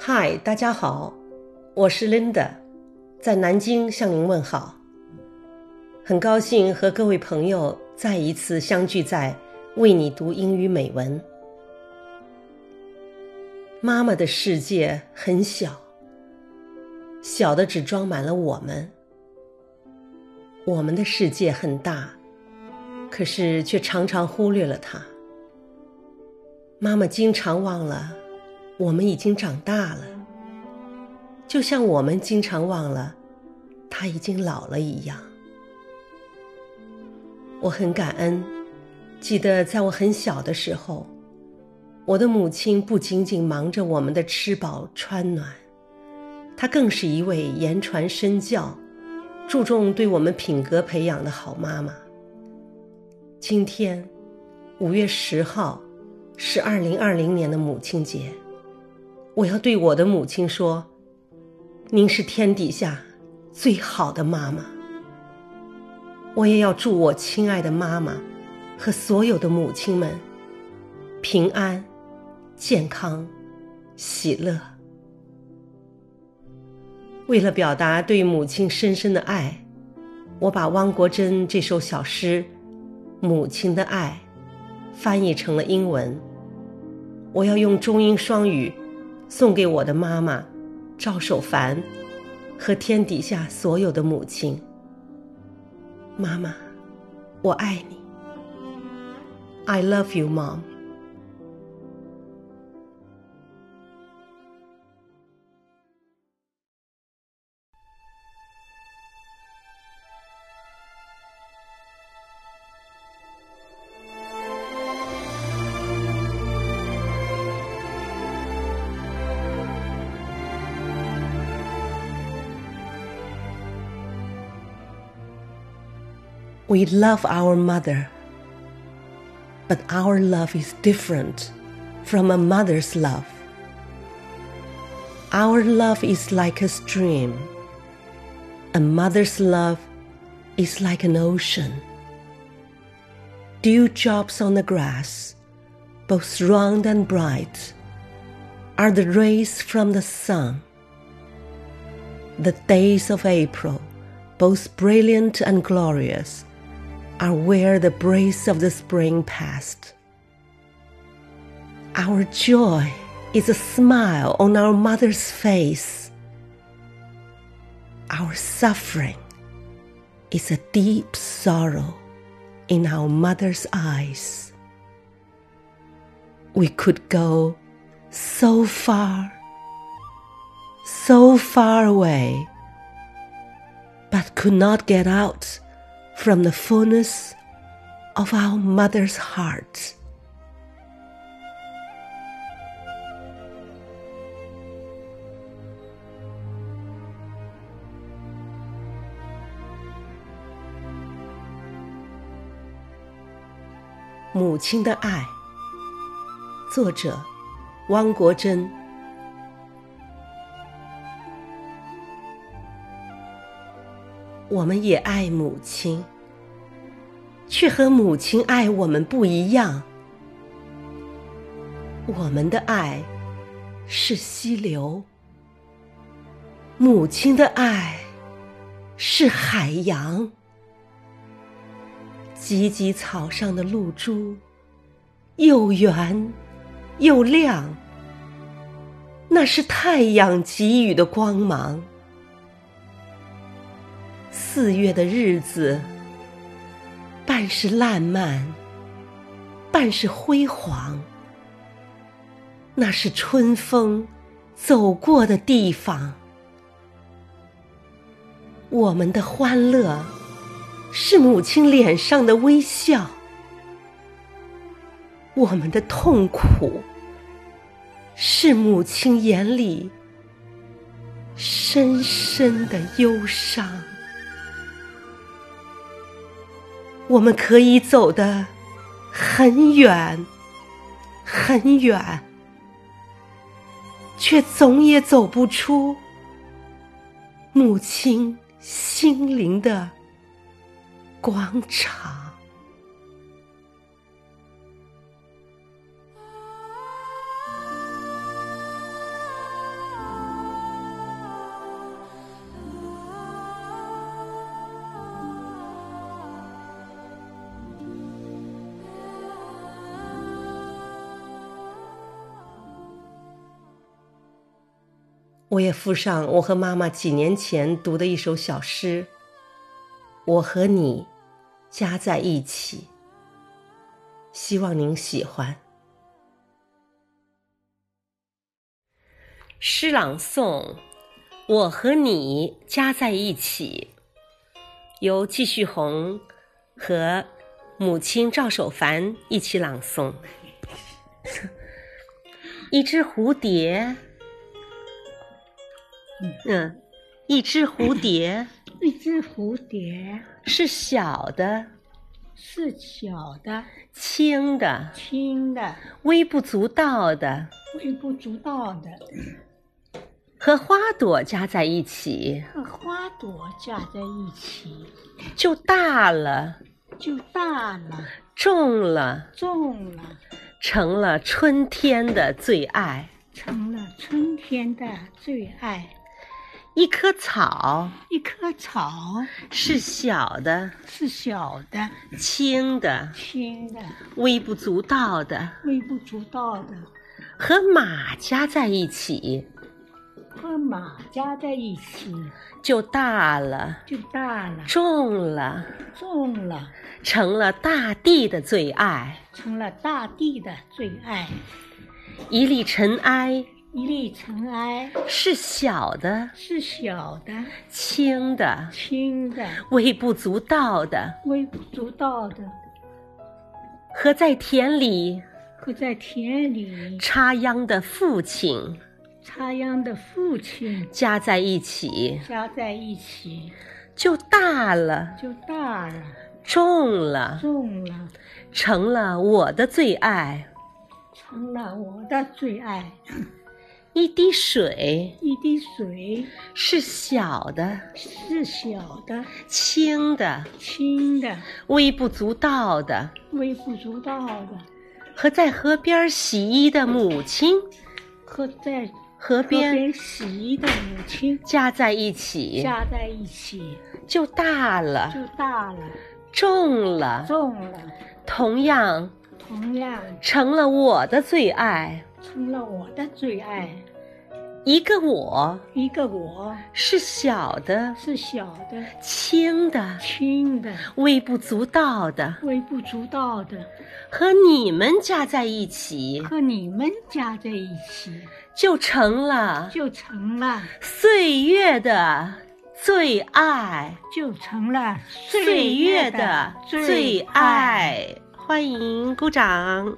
嗨，大家好，我是 Linda，在南京向您问好。很高兴和各位朋友再一次相聚在为你读英语美文。妈妈的世界很小，小的只装满了我们；我们的世界很大，可是却常常忽略了她。妈妈经常忘了。我们已经长大了，就像我们经常忘了他已经老了一样。我很感恩，记得在我很小的时候，我的母亲不仅仅忙着我们的吃饱穿暖，她更是一位言传身教、注重对我们品格培养的好妈妈。今天，五月十号，是二零二零年的母亲节。我要对我的母亲说：“您是天底下最好的妈妈。”我也要祝我亲爱的妈妈和所有的母亲们平安、健康、喜乐。为了表达对母亲深深的爱，我把汪国真这首小诗《母亲的爱》翻译成了英文。我要用中英双语。送给我的妈妈赵守凡和天底下所有的母亲，妈妈，我爱你。I love you, mom. We love our mother, but our love is different from a mother's love. Our love is like a stream. A mother's love is like an ocean. Dewdrops on the grass, both round and bright, are the rays from the sun. The days of April, both brilliant and glorious, are where the breeze of the spring passed. Our joy is a smile on our mother's face. Our suffering is a deep sorrow in our mother's eyes. We could go so far, so far away, but could not get out from the fullness of our mother's heart. 母亲的爱，作者汪国真。我们也爱母亲，却和母亲爱我们不一样。我们的爱是溪流，母亲的爱是海洋。芨芨草上的露珠，又圆又亮，那是太阳给予的光芒。四月的日子，半是烂漫，半是辉煌。那是春风走过的地方。我们的欢乐，是母亲脸上的微笑；我们的痛苦，是母亲眼里深深的忧伤。我们可以走得很远很远，却总也走不出母亲心灵的广场。我也附上我和妈妈几年前读的一首小诗：“我和你加在一起。”希望您喜欢。诗朗诵《我和你加在一起》，由季旭红和母亲赵守凡一起朗诵。一只蝴蝶。嗯，一只蝴蝶，一只蝴蝶是小的，是小的，轻的，轻的，微不足道的，微不足道的，和花朵加在一起，和花朵加在一起，就大了，就大了，重了，重了，成了春天的最爱，成了春天的最爱。一棵草，一棵草。是小的，是小的，轻的，轻的，微不足道的，微不足道的，和马加在一起，和马加在一起。就大了，就大了，重了，重了，成了大地的最爱，成了大地的最爱。一粒尘埃。一粒尘埃。是小的，是小的，轻的，轻的，微不足道的，微不足道的，和在田里，和在田里。插秧的父亲，插秧的父亲。加在一起，加在一起。就大了，就大了，重了，重了，成了我的最爱，成了我的最爱。一滴水，一滴水。是小的，是小的，轻的，轻的，微不足道的，微不足道的，和在河边洗衣的母亲，和在河边洗衣的母亲。加在一起，加在一起。就大了，就大了，重了，重了，同样，同样。成了我的最爱。成了我的最爱，一个我，一个我。是小的，是小的，轻的，轻的，微不足道的，微不足道的，和你们加在一起，和你们加在一起，就成了，就成了。岁月的最爱，就成了岁月的最爱。欢迎鼓掌。